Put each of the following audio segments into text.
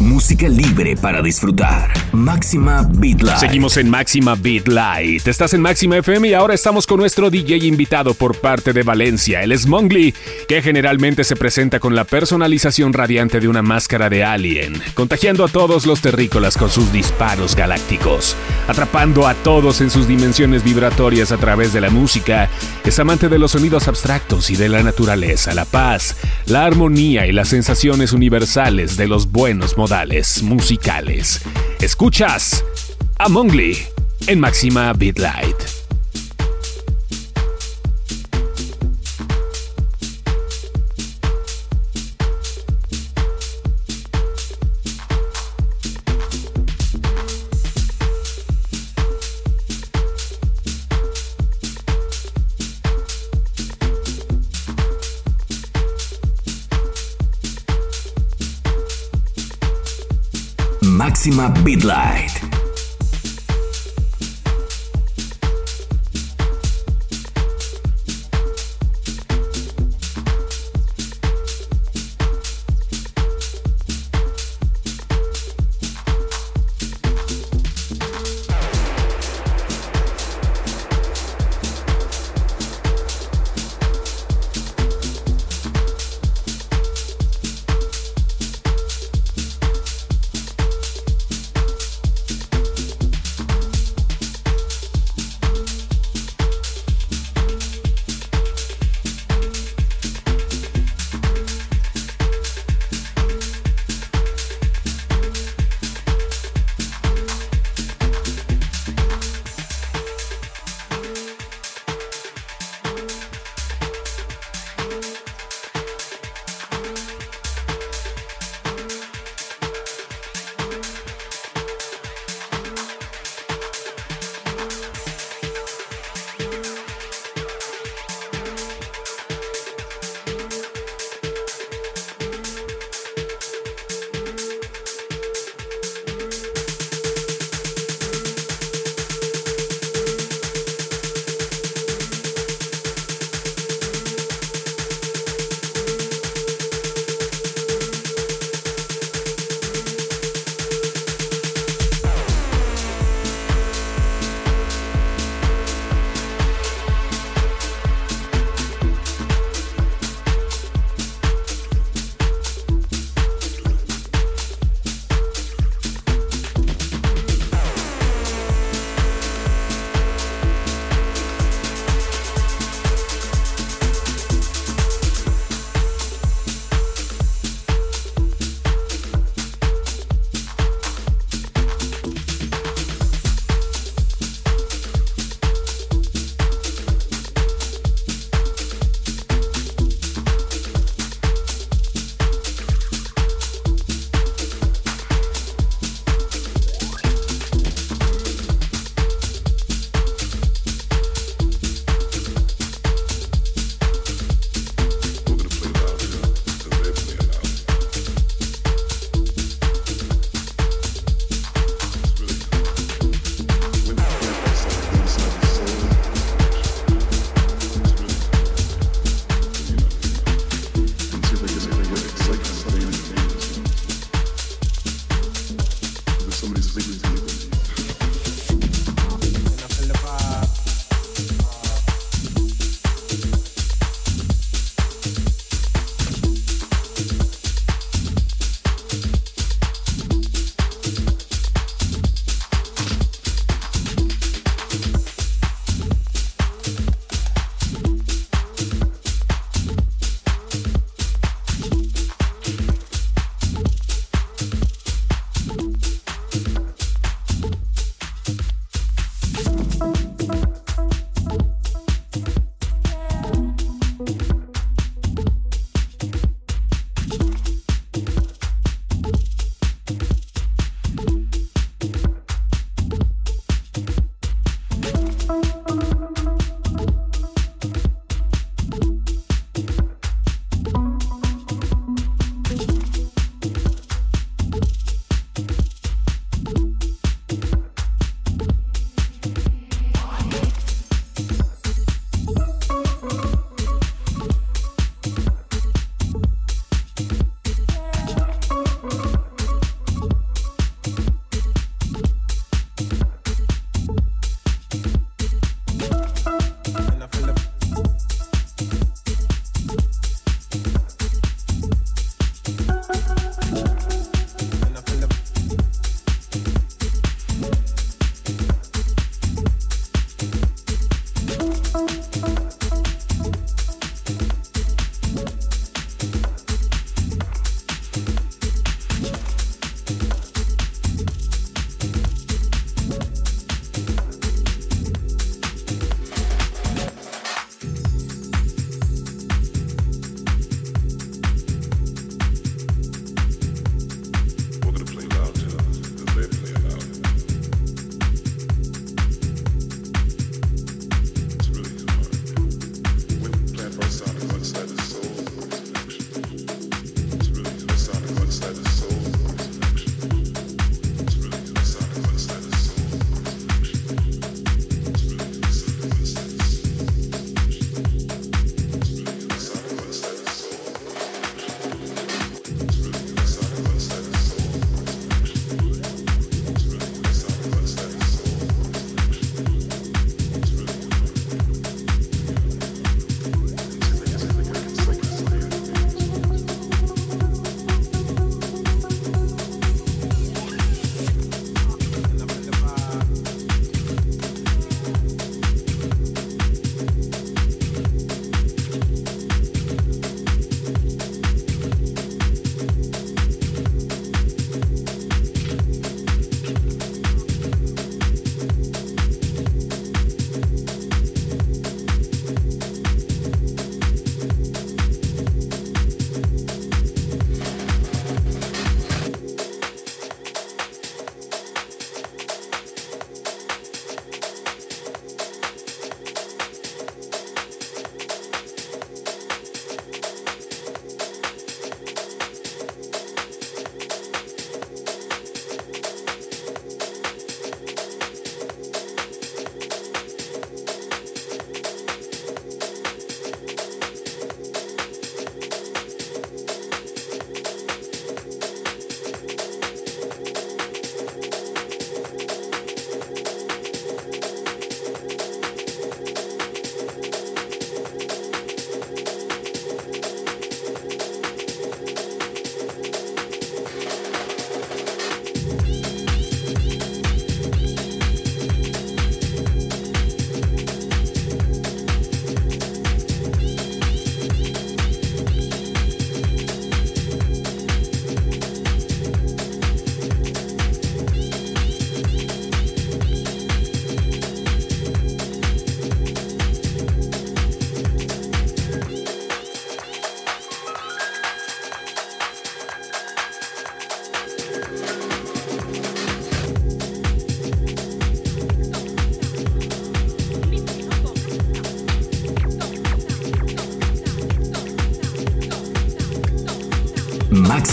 Música libre para disfrutar. Máxima Beat Light. Seguimos en Máxima Beat Light. Estás en Máxima FM y ahora estamos con nuestro DJ invitado por parte de Valencia, el Smongly, que generalmente se presenta con la personalización radiante de una máscara de alien, contagiando a todos los terrícolas con sus disparos galácticos, atrapando a todos en sus dimensiones vibratorias a través de la música. Es amante de los sonidos abstractos y de la naturaleza, la paz, la armonía y las sensaciones universales de los buenos musicales. Escuchas a Mongli en Máxima Light. Máxima Light.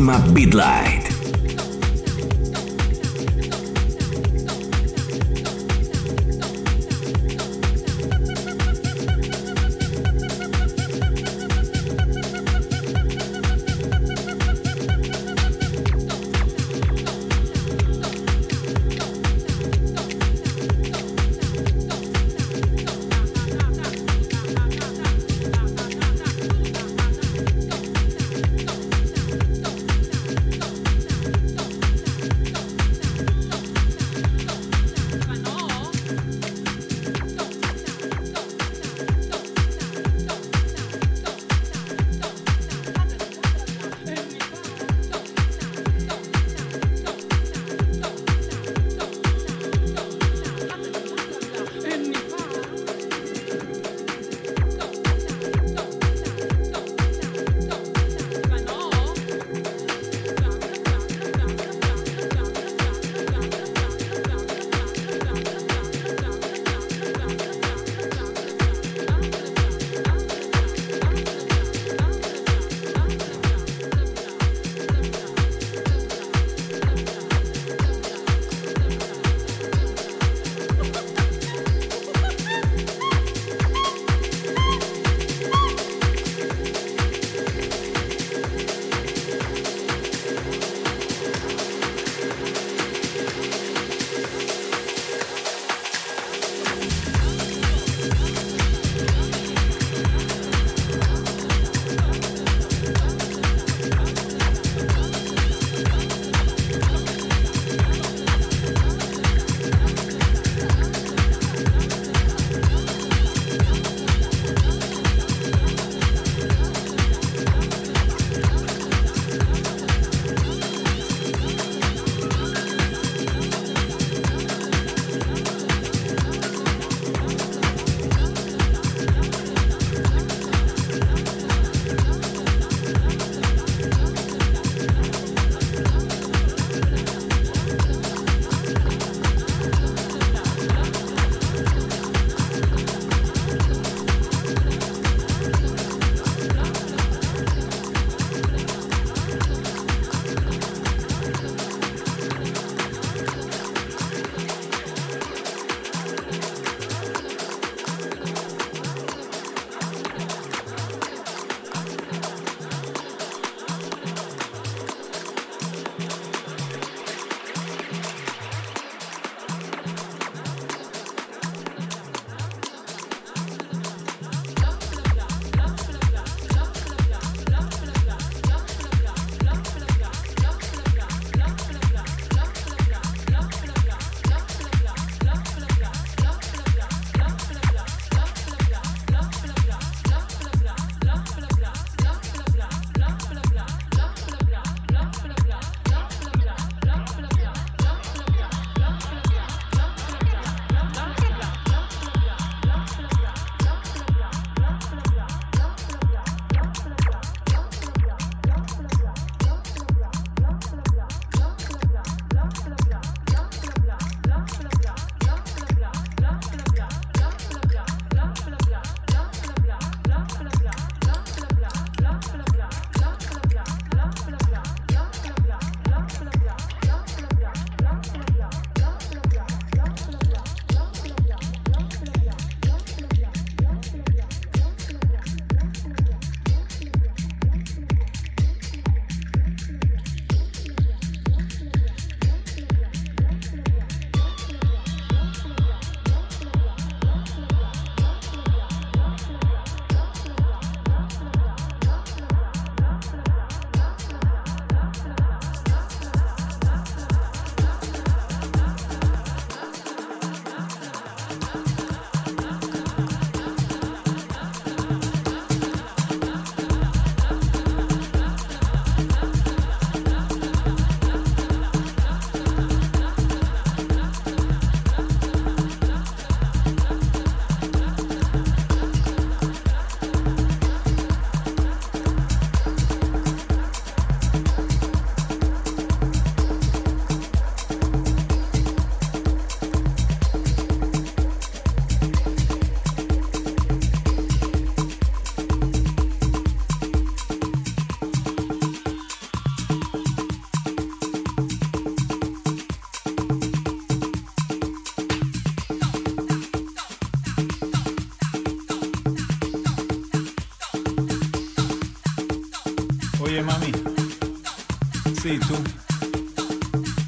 Máxima Beat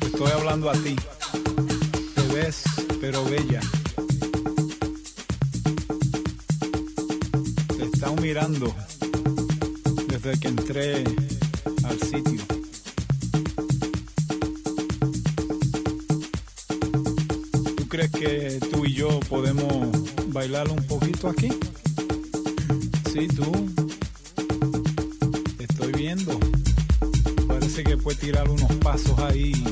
Estoy hablando a ti. Te ves, pero bella. Te están mirando desde que entré al sitio. ¿Tú crees que tú y yo podemos bailar un poquito aquí? Sí, tú. Tirar unos pasos ahí.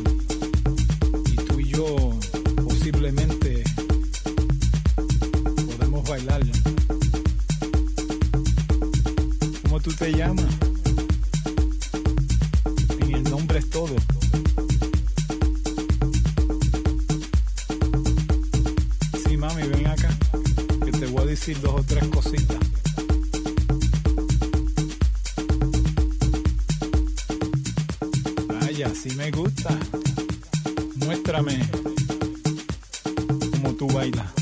Vaya, sí me gusta. Muéstrame cómo tú bailas.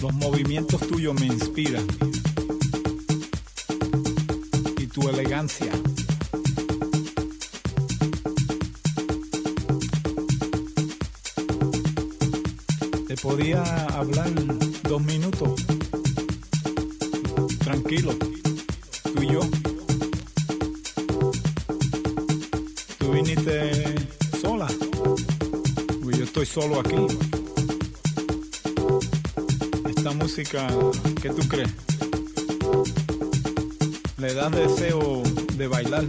Los movimientos tuyos me inspiran. Y tu elegancia. Te podía hablar dos minutos. Tranquilo. Tú y yo. Solo aquí. Esta música, ¿qué tú crees? Le da deseo de bailar.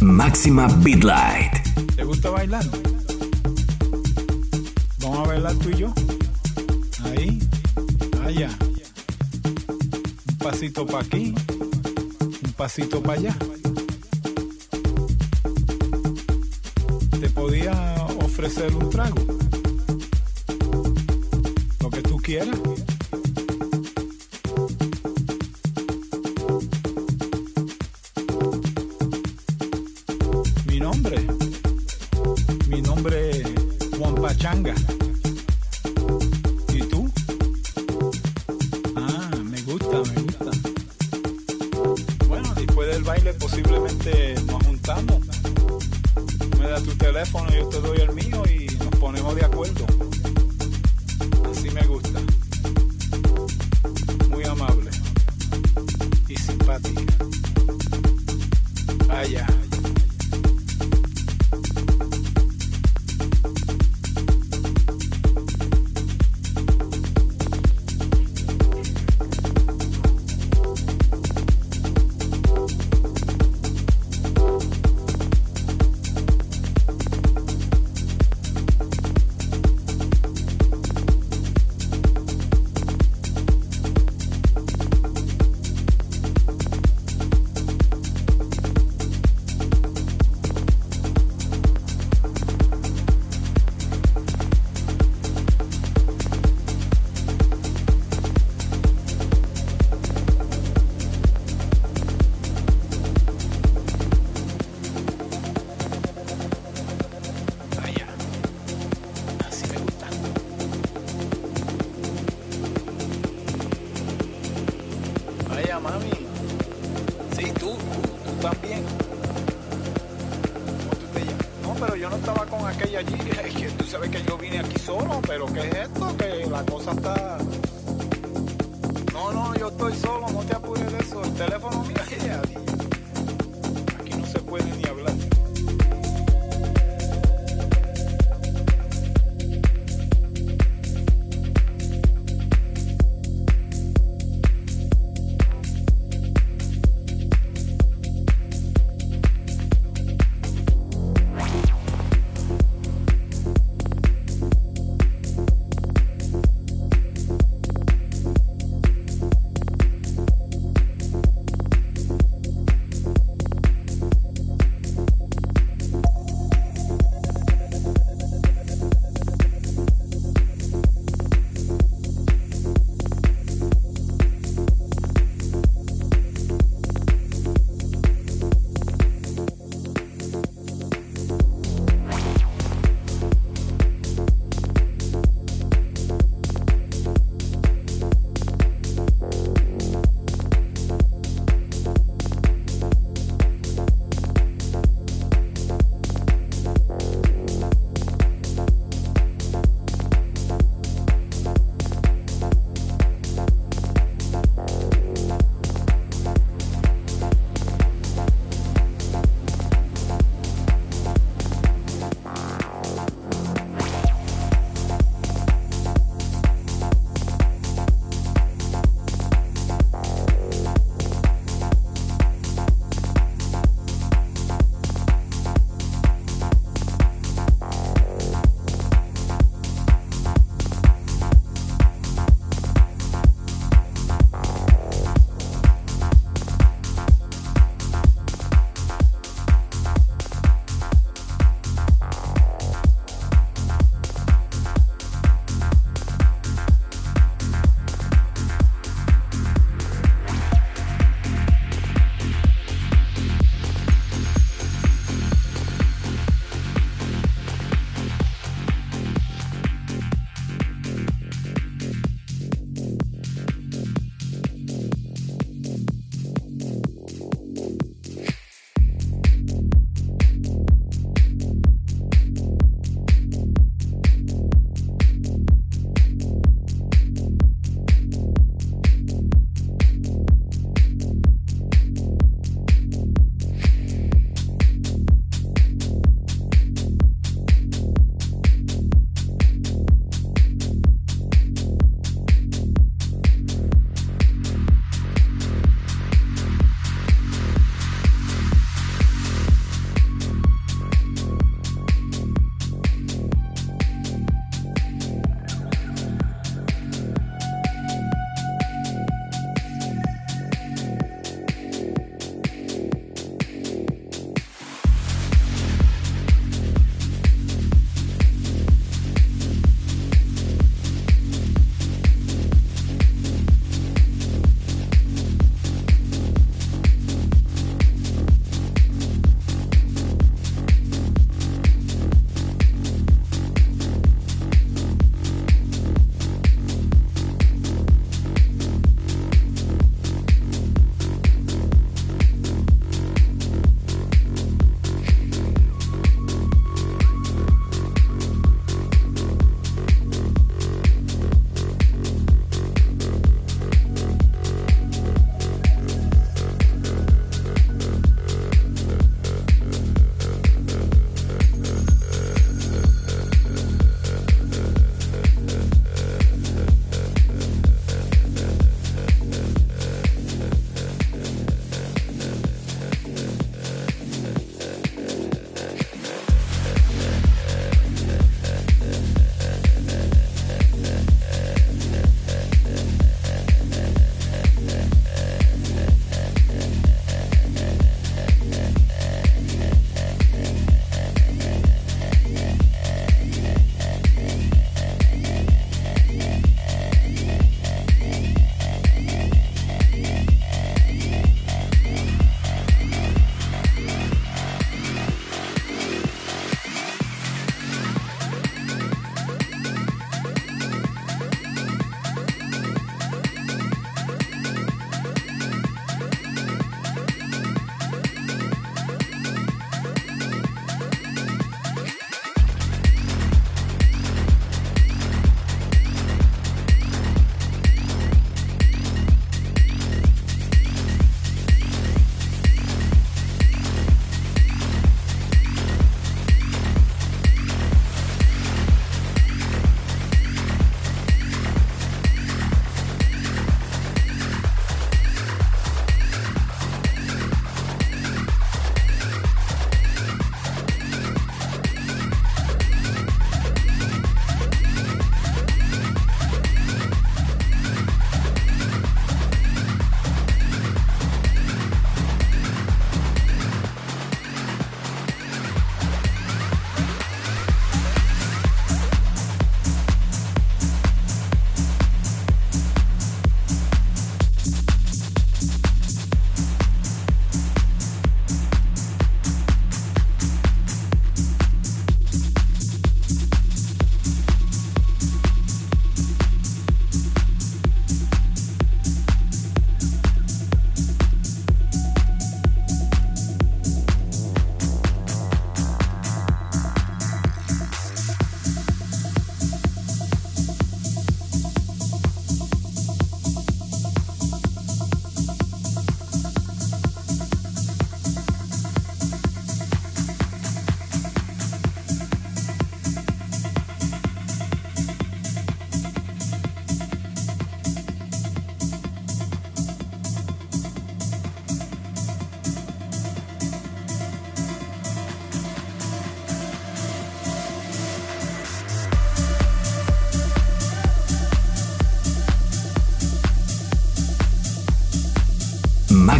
Máxima Beat Light. ¿Te gusta bailar? Vamos a bailar tú y yo. Ahí, allá. Un pasito para aquí, un pasito para allá. Te podía ofrecer un trago. Lo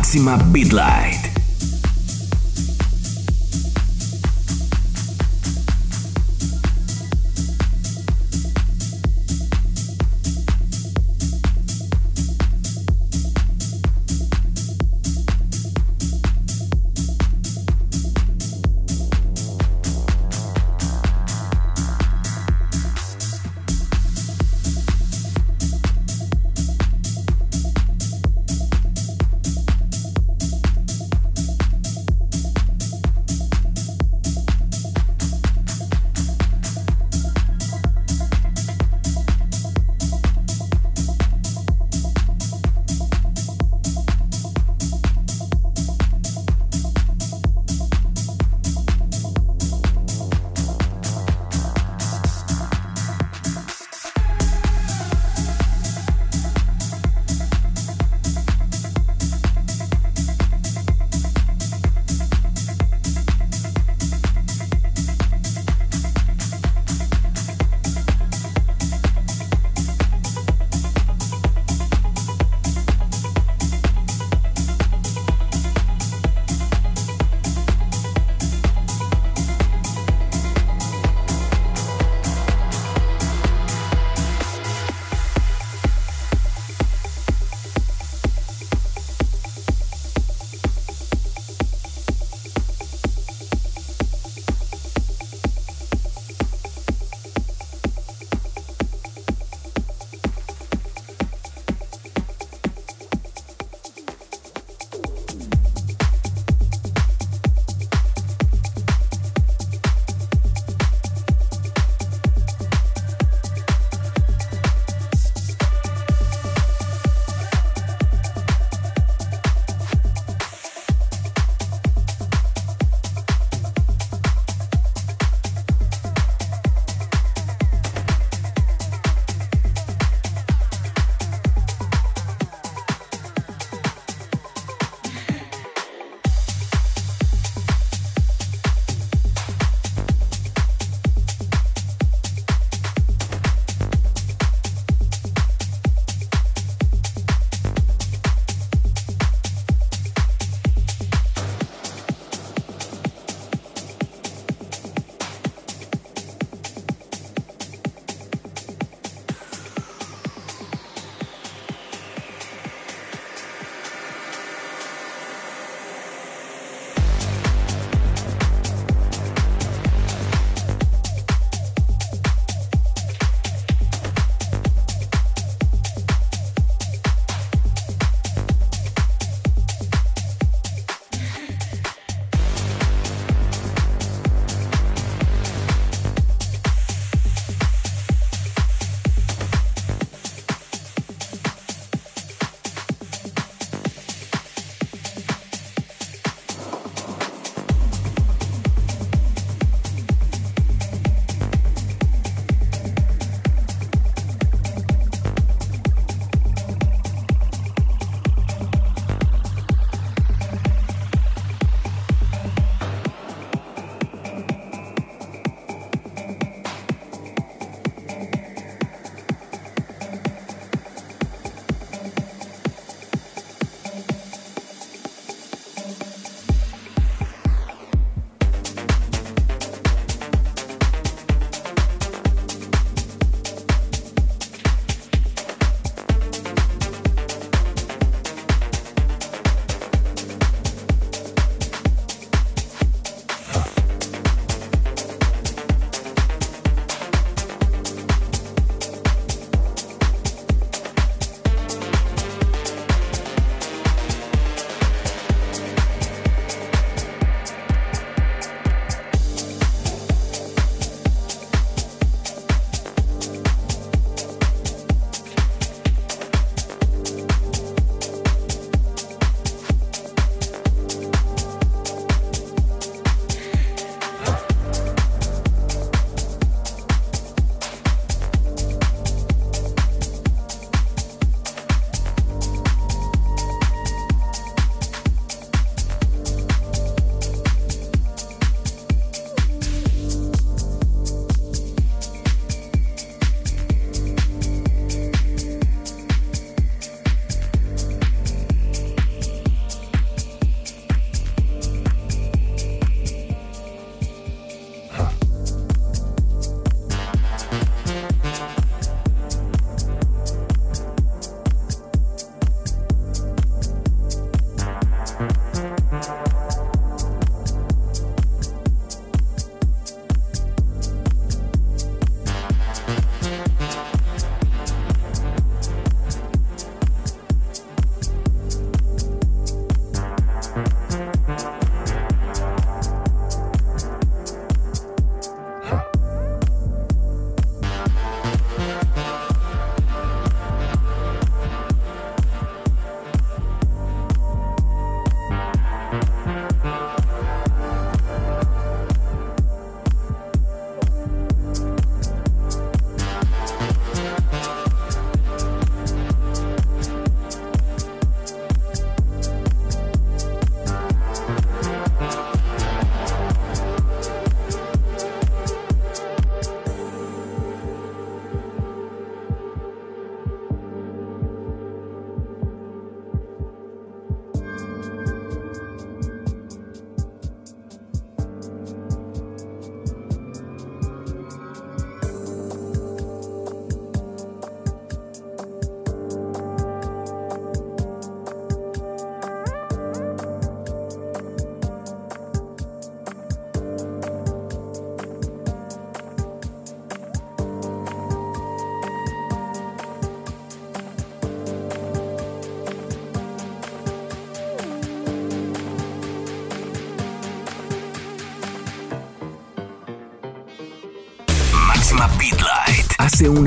Máxima Beat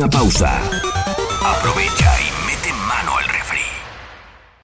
una pausa.